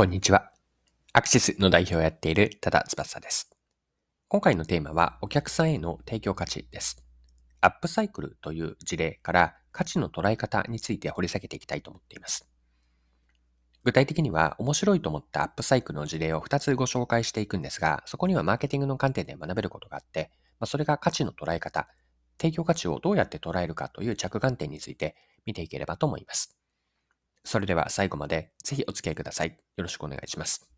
こんにちは。アクシスの代表をやっている多田翼です。今回のテーマはお客さんへの提供価値です。アップサイクルという事例から価値の捉え方について掘り下げていきたいと思っています。具体的には面白いと思ったアップサイクルの事例を2つご紹介していくんですが、そこにはマーケティングの観点で学べることがあって、まそれが価値の捉え方、提供価値をどうやって捉えるかという着眼点について見ていければと思います。それでは最後までぜひお付き合いください。よろしくお願いします。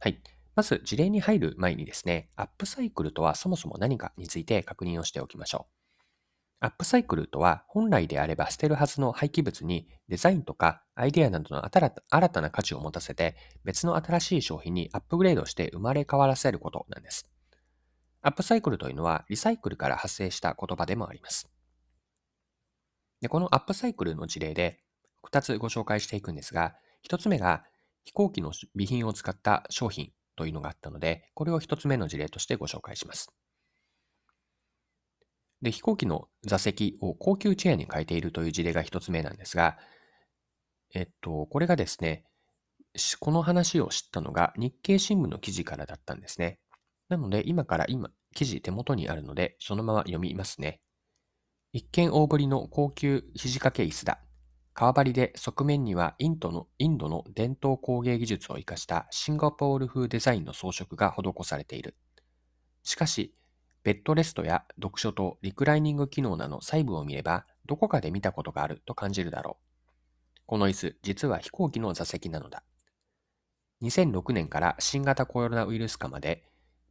はい。まず事例に入る前にですね、アップサイクルとはそもそも何かについて確認をしておきましょう。アップサイクルとは本来であれば捨てるはずの廃棄物にデザインとかアイデアなどの新たな価値を持たせて別の新しい商品にアップグレードして生まれ変わらせることなんです。アップサイクルというのはリサイクルから発生した言葉でもあります。でこのアップサイクルの事例で2つご紹介していくんですが、1つ目が飛行機の備品を使った商品というのがあったので、これを1つ目の事例としてご紹介します。で、飛行機の座席を高級チェアに変えているという事例が1つ目なんですが、えっと、これがですね、この話を知ったのが日経新聞の記事からだったんですね。なので、今から今、記事手元にあるので、そのまま読みますね。一見大ぶりの高級肘掛け椅子だ。革張りで側面にはインドのインドの伝統工芸技術を生かしたシンガポール風デザインの装飾が施されている。しかし、ベッドレストや読書とリクライニング機能など細部を見れば、どこかで見たことがあると感じるだろう。この椅子、実は飛行機の座席なのだ。2006年から新型コロナウイルス化まで、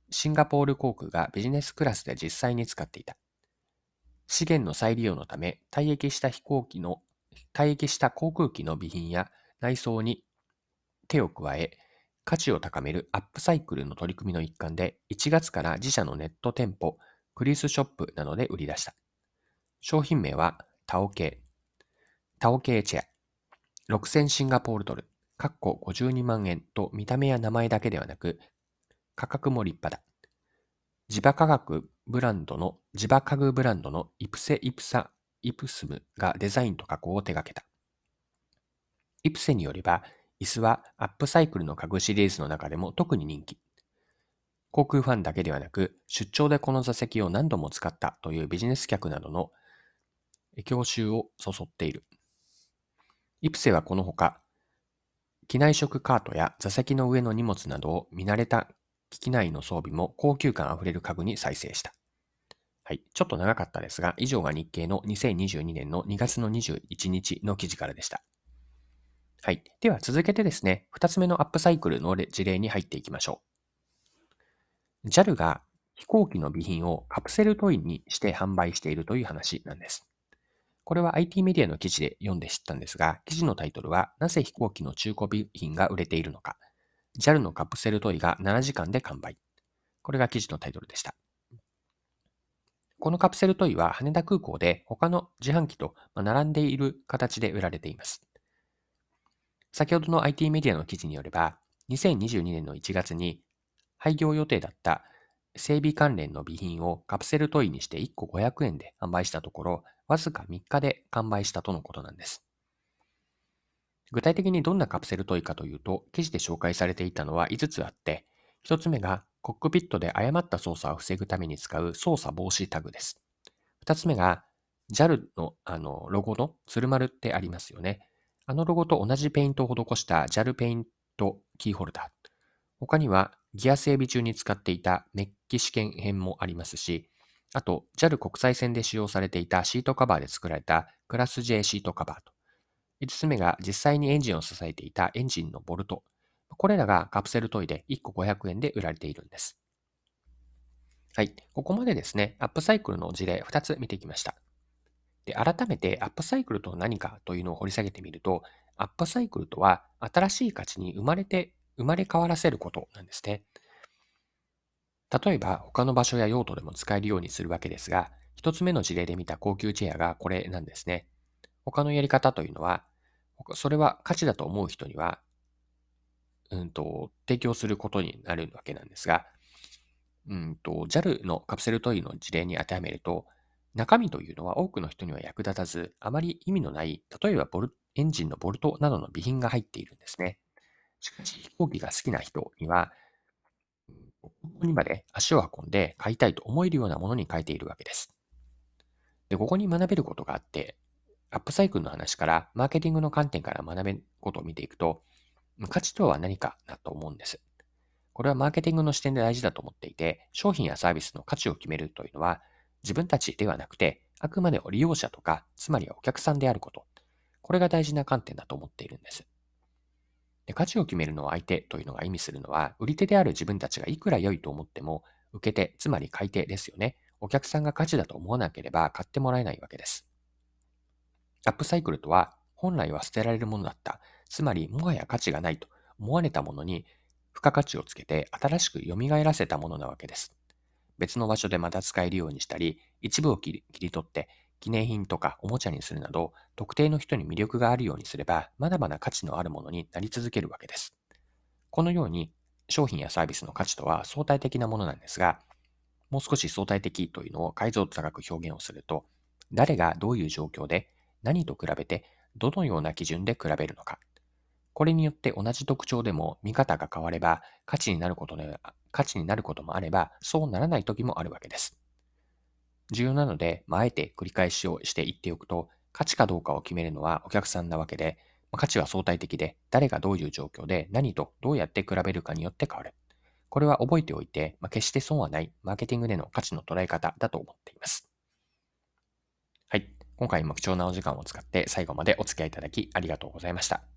シンガポール航空がビジネスクラスで実際に使っていた。資源の再利用のため、退役した飛行機の退役した航空機の備品や内装に手を加え、価値を高めるアップサイクルの取り組みの一環で、1月から自社のネット店舗、クリスショップなどで売り出した。商品名はタオ系。タオ系チェア。6000シンガポールドル。かっこ52万円と見た目や名前だけではなく、価格も立派だ。地場価格ブランドの、地場家具ブランドのイプセイプサイプスムがデザインと加工を手掛けた。イプセによれば、椅子はアップサイクルの家具シリーズの中でも特に人気。航空ファンだけではなく、出張でこの座席を何度も使ったというビジネス客などの教習をそそっている。イプセはこのほか、機内食カートや座席の上の荷物などを見慣れた機器内の装備も高級感あふれる家具に再生した。はい。ちょっと長かったですが、以上が日経の2022年の2月の21日の記事からでした。はい。では続けてですね、2つ目のアップサイクルの事例に入っていきましょう。JAL が飛行機の備品をカプセルトイにして販売しているという話なんです。これは IT メディアの記事で読んで知ったんですが、記事のタイトルは、なぜ飛行機の中古備品が売れているのか。JAL のカプセルトイが7時間で完売。これが記事のタイトルでした。このカプセルトイは羽田空港で他の自販機と並んでいる形で売られています。先ほどの IT メディアの記事によれば、2022年の1月に廃業予定だった整備関連の備品をカプセルトイにして1個500円で販売したところ、わずか3日で完売したとのことなんです。具体的にどんなカプセルトイかというと、記事で紹介されていたのは5つあって、1つ目がコックピットで誤った操作を防ぐために使う操作防止タグです。二つ目が JAL のあのロゴの鶴丸ってありますよね。あのロゴと同じペイントを施した JAL ペイントキーホルダー。他にはギア整備中に使っていたメッキ試験片もありますし、あと JAL 国際線で使用されていたシートカバーで作られたクラス J シートカバーと。5つ目が実際にエンジンを支えていたエンジンのボルト。これらがカプセルトイで1個500円で売られているんです。はい。ここまでですね、アップサイクルの事例2つ見てきました。で、改めてアップサイクルとは何かというのを掘り下げてみると、アップサイクルとは新しい価値に生まれて、生まれ変わらせることなんですね。例えば、他の場所や用途でも使えるようにするわけですが、一つ目の事例で見た高級チェアがこれなんですね。他のやり方というのは、それは価値だと思う人にはうんと、提供することになるわけなんですが、うんと、JAL のカプセルトイの事例に当てはめると、中身というのは多くの人には役立たず、あまり意味のない、例えばボルエンジンのボルトなどの備品が入っているんですね。しかし飛行機が好きな人には、ここにまで足を運んで買いたいと思えるようなものに変えているわけです。で、ここに学べることがあって、アップサイクルの話からマーケティングの観点から学べることを見ていくと、価値とは何かだと思うんです。これはマーケティングの視点で大事だと思っていて、商品やサービスの価値を決めるというのは、自分たちではなくて、あくまで利用者とか、つまりお客さんであること。これが大事な観点だと思っているんです。で価値を決めるのは相手というのが意味するのは、売り手である自分たちがいくら良いと思っても、受け手、つまり買い手ですよね。お客さんが価値だと思わなければ買ってもらえないわけです。アップサイクルとは、本来は捨てられるものだった。つまり、もはや価値がないと思われたものに、付加価値をつけて新しく蘇らせたものなわけです。別の場所でまた使えるようにしたり、一部を切り取って記念品とかおもちゃにするなど、特定の人に魅力があるようにすれば、まだまだ価値のあるものになり続けるわけです。このように、商品やサービスの価値とは相対的なものなんですが、もう少し相対的というのを解像度高く表現をすると、誰がどういう状況で何と比べてどのような基準で比べるのか。これによって同じ特徴でも見方が変われば価値になることの価値になることもあればそうならない時もあるわけです。重要なので、まあ、あえて繰り返しをして言っておくと、価値かどうかを決めるのはお客さんなわけで、価値は相対的で、誰がどういう状況で何とどうやって比べるかによって変わる。これは覚えておいて、まあ、決して損はないマーケティングでの価値の捉え方だと思っています。はい。今回も貴重なお時間を使って最後までお付き合いいただきありがとうございました。